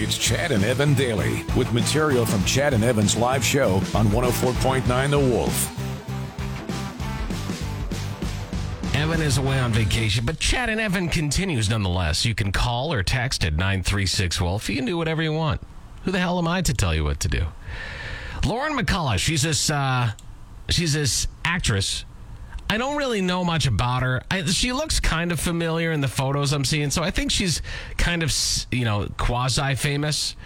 It's Chad and Evan Daily with material from Chad and Evan's live show on 104.9 The Wolf. Evan is away on vacation, but Chad and Evan continues nonetheless. You can call or text at 936 Wolf. You can do whatever you want. Who the hell am I to tell you what to do? Lauren McCullough, she's this, uh, she's this actress. I don't really know much about her. I, she looks kind of familiar in the photos I'm seeing, so I think she's kind of, you know, quasi famous.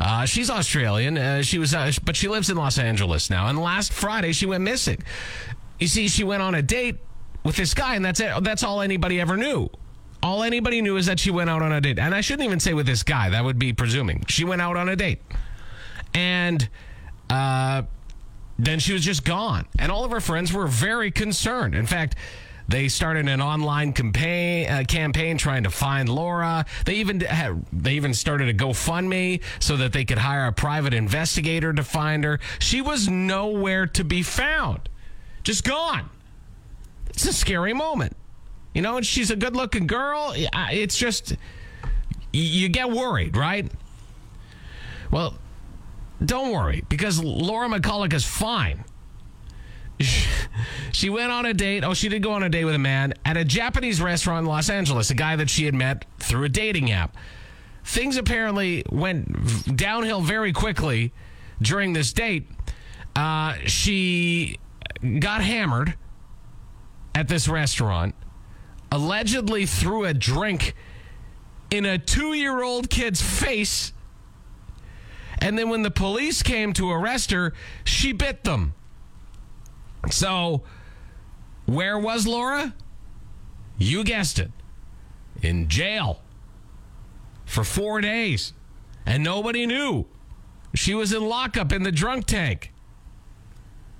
Uh, she's Australian. Uh, she was, uh, but she lives in Los Angeles now. And last Friday, she went missing. You see, she went on a date with this guy, and that's it. That's all anybody ever knew. All anybody knew is that she went out on a date. And I shouldn't even say with this guy. That would be presuming. She went out on a date. And uh, then she was just gone. And all of her friends were very concerned. In fact, they started an online campaign uh, campaign trying to find Laura. They even had, they even started a GoFundMe so that they could hire a private investigator to find her. She was nowhere to be found. Just gone. It's a scary moment. You know, and she's a good-looking girl. It's just you get worried, right? Well, don't worry, because Laura McCullough is fine. She went on a date. Oh, she did go on a date with a man at a Japanese restaurant in Los Angeles, a guy that she had met through a dating app. Things apparently went downhill very quickly during this date. Uh, she got hammered at this restaurant, allegedly threw a drink in a two year old kid's face and then when the police came to arrest her, she bit them. So, where was Laura? You guessed it. In jail for four days. And nobody knew. She was in lockup in the drunk tank.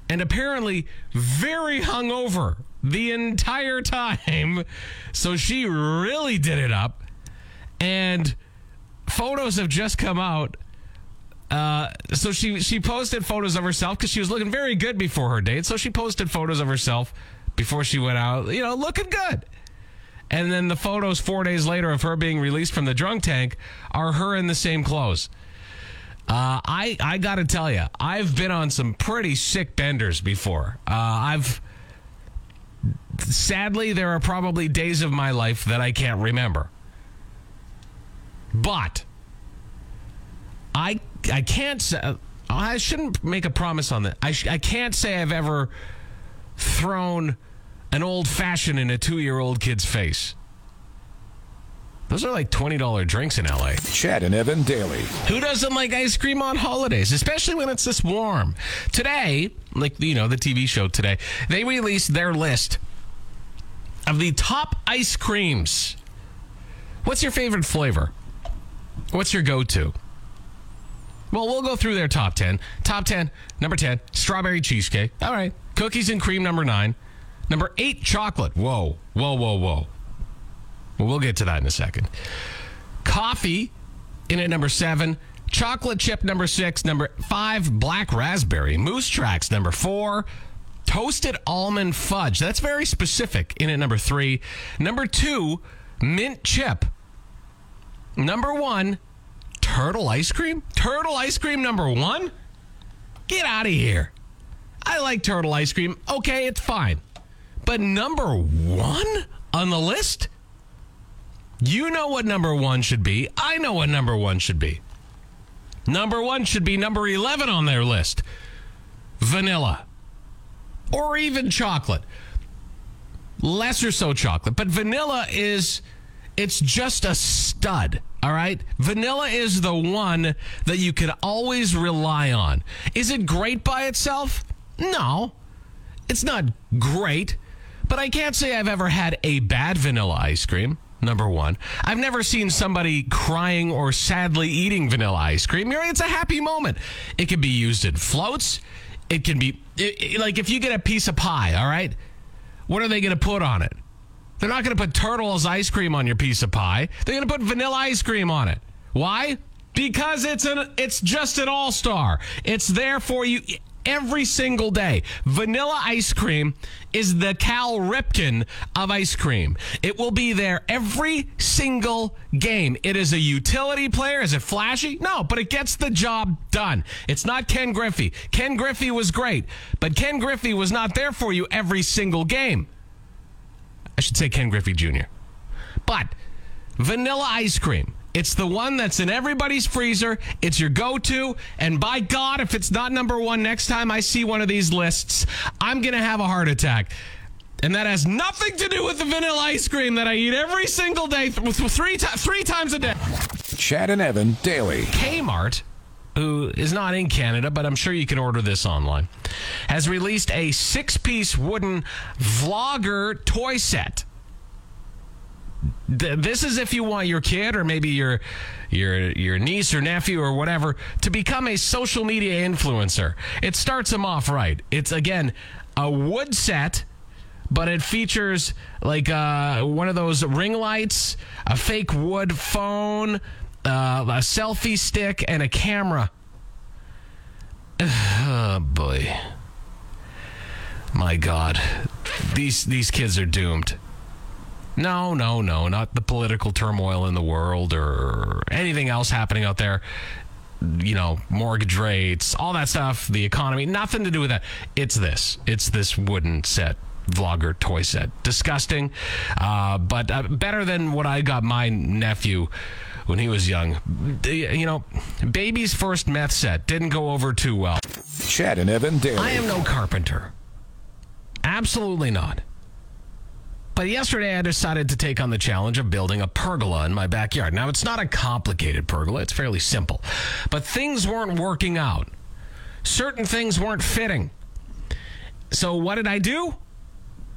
And apparently very hungover the entire time. So she really did it up. And photos have just come out uh, so she she posted photos of herself because she was looking very good before her date. So she posted photos of herself before she went out, you know, looking good. And then the photos four days later of her being released from the drunk tank are her in the same clothes. Uh, I I got to tell you, I've been on some pretty sick benders before. Uh, I've sadly there are probably days of my life that I can't remember, but I I can't say I shouldn't make a promise on that. I sh- I can't say I've ever thrown an old fashioned in a two year old kid's face. Those are like $20 drinks in LA. Chad and Evan Daily. Who doesn't like ice cream on holidays, especially when it's this warm? Today, like, you know, the TV show today, they released their list of the top ice creams. What's your favorite flavor? What's your go to? Well, we'll go through their top 10. Top 10, number 10, strawberry cheesecake. All right. Cookies and cream, number 9. Number 8, chocolate. Whoa, whoa, whoa, whoa. Well, we'll get to that in a second. Coffee in at number 7. Chocolate chip, number 6. Number 5, black raspberry. Moose tracks, number 4. Toasted almond fudge. That's very specific in at number 3. Number 2, mint chip. Number 1, turtle ice cream? Turtle ice cream number one? Get out of here. I like turtle ice cream. Okay, it's fine. But number one on the list? You know what number one should be. I know what number one should be. Number one should be number 11 on their list vanilla or even chocolate. Lesser so chocolate, but vanilla is, it's just a stud. All right. Vanilla is the one that you can always rely on. Is it great by itself? No. It's not great, but I can't say I've ever had a bad vanilla ice cream. Number one, I've never seen somebody crying or sadly eating vanilla ice cream. It's a happy moment. It can be used in floats. It can be it, it, like if you get a piece of pie, all right? What are they going to put on it? They're not going to put turtle's ice cream on your piece of pie. They're going to put vanilla ice cream on it. Why? Because it's an it's just an all-star. It's there for you every single day. Vanilla ice cream is the Cal Ripken of ice cream. It will be there every single game. It is a utility player. Is it flashy? No, but it gets the job done. It's not Ken Griffey. Ken Griffey was great, but Ken Griffey was not there for you every single game. I should say Ken Griffey Jr. But vanilla ice cream. It's the one that's in everybody's freezer. It's your go to. And by God, if it's not number one next time I see one of these lists, I'm going to have a heart attack. And that has nothing to do with the vanilla ice cream that I eat every single day, th- three, t- three times a day. Chad and Evan daily. Kmart, who is not in Canada, but I'm sure you can order this online, has released a six piece wooden vlogger toy set. This is if you want your kid or maybe your your your niece or nephew or whatever to become a social media influencer. It starts them off right. It's again a wood set but it features like uh, one of those ring lights, a fake wood phone, uh, a selfie stick, and a camera. Oh boy, my God, these these kids are doomed. No, no, no, not the political turmoil in the world or anything else happening out there. You know, mortgage rates, all that stuff, the economy, nothing to do with that. It's this. It's this wooden set vlogger toy set. Disgusting, uh, but uh, better than what I got my nephew when he was young. You know, baby's first meth set didn't go over too well. Chad and Evan daily. I am no carpenter. Absolutely not. But yesterday I decided to take on the challenge of building a pergola in my backyard. Now, it's not a complicated pergola, it's fairly simple. But things weren't working out. Certain things weren't fitting. So, what did I do?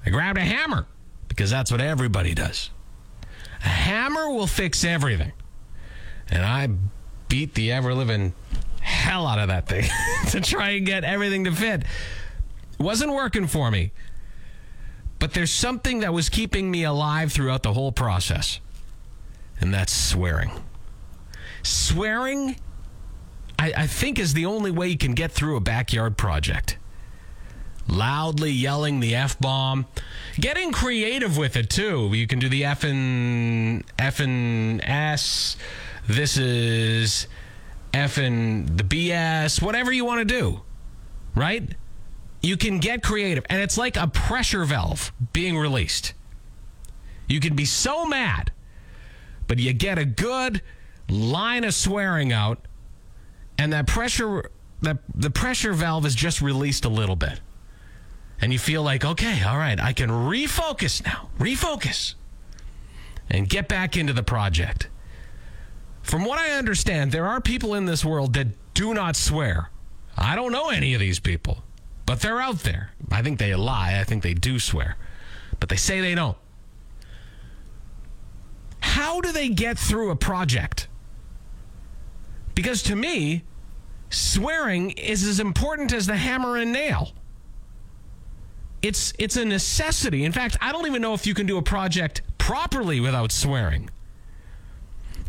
I grabbed a hammer because that's what everybody does. A hammer will fix everything. And I beat the ever living hell out of that thing to try and get everything to fit. Wasn't working for me. But there's something that was keeping me alive throughout the whole process, and that's swearing. Swearing, I, I think, is the only way you can get through a backyard project loudly yelling the f bomb, getting creative with it too. You can do the f and f and s. This is f and the bs. Whatever you want to do, right? You can get creative, and it's like a pressure valve being released. You can be so mad, but you get a good line of swearing out, and that pressure that the pressure valve is just released a little bit and you feel like, okay, all right, I can refocus now, refocus, and get back into the project. From what I understand, there are people in this world that do not swear. I don't know any of these people, but they're out there. I think they lie. I think they do swear, but they say they don't. How do they get through a project? Because to me, swearing is as important as the hammer and nail it's it's a necessity. In fact, I don't even know if you can do a project properly without swearing.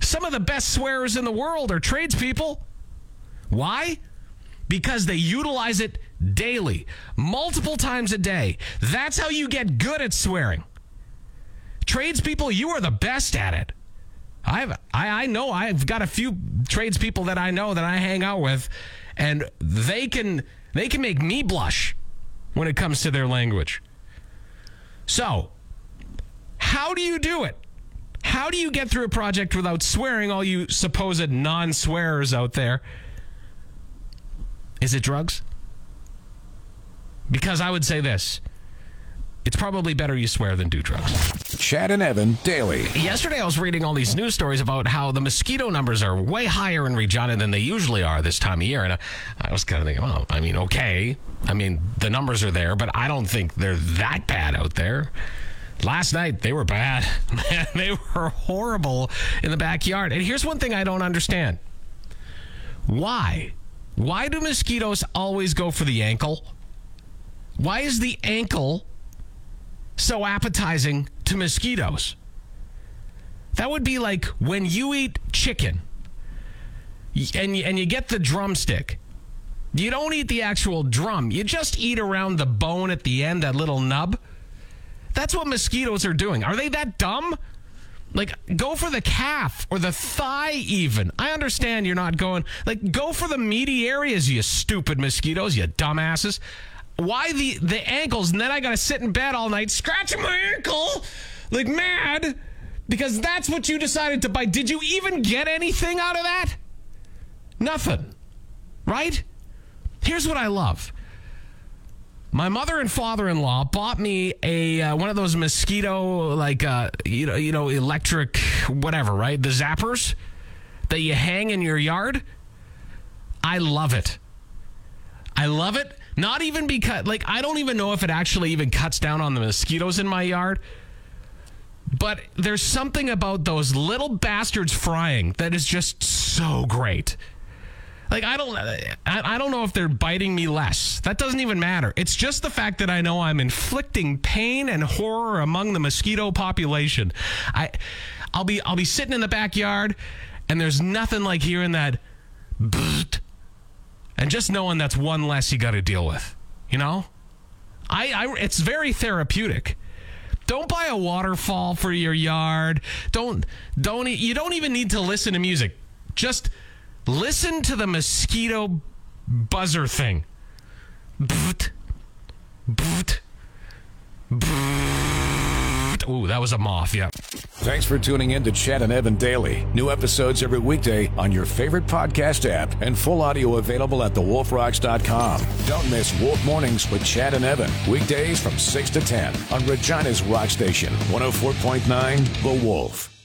Some of the best swearers in the world are tradespeople. Why? Because they utilize it daily, multiple times a day. That's how you get good at swearing. Tradespeople, you are the best at it. I've I, I know I've got a few tradespeople that I know that I hang out with, and they can they can make me blush when it comes to their language. So, how do you do it? How do you get through a project without swearing, all you supposed non swearers out there? Is it drugs? Because I would say this it's probably better you swear than do drugs. Chad and Evan daily. Yesterday, I was reading all these news stories about how the mosquito numbers are way higher in Regina than they usually are this time of year. And I, I was kind of thinking, well, I mean, okay. I mean, the numbers are there, but I don't think they're that bad out there. Last night, they were bad. Man, they were horrible in the backyard. And here's one thing I don't understand why? Why do mosquitoes always go for the ankle? Why is the ankle so appetizing to mosquitoes? That would be like when you eat chicken and and you get the drumstick You don't eat the actual drum. You just eat around the bone at the end, that little nub. That's what mosquitoes are doing. Are they that dumb? Like, go for the calf or the thigh, even. I understand you're not going, like, go for the meaty areas, you stupid mosquitoes, you dumbasses. Why the, the ankles? And then I got to sit in bed all night scratching my ankle like mad because that's what you decided to buy. Did you even get anything out of that? Nothing. Right? Here's what I love. My mother and father-in-law bought me a uh, one of those mosquito like uh, you know you know electric whatever right the zappers that you hang in your yard. I love it. I love it. Not even because like I don't even know if it actually even cuts down on the mosquitoes in my yard. But there's something about those little bastards frying that is just so great. Like I don't, I, don't know if they're biting me less. That doesn't even matter. It's just the fact that I know I'm inflicting pain and horror among the mosquito population. I, I'll be, I'll be sitting in the backyard, and there's nothing like hearing that, and just knowing that's one less you got to deal with. You know, I, I, it's very therapeutic. Don't buy a waterfall for your yard. Don't, don't, you don't even need to listen to music. Just Listen to the mosquito buzzer thing. Ooh, that was a moth, yeah. Thanks for tuning in to Chad and Evan Daily. New episodes every weekday on your favorite podcast app and full audio available at thewolfrocks.com. Don't miss Wolf Mornings with Chad and Evan. Weekdays from 6 to 10 on Regina's Rock Station, 104.9 The Wolf.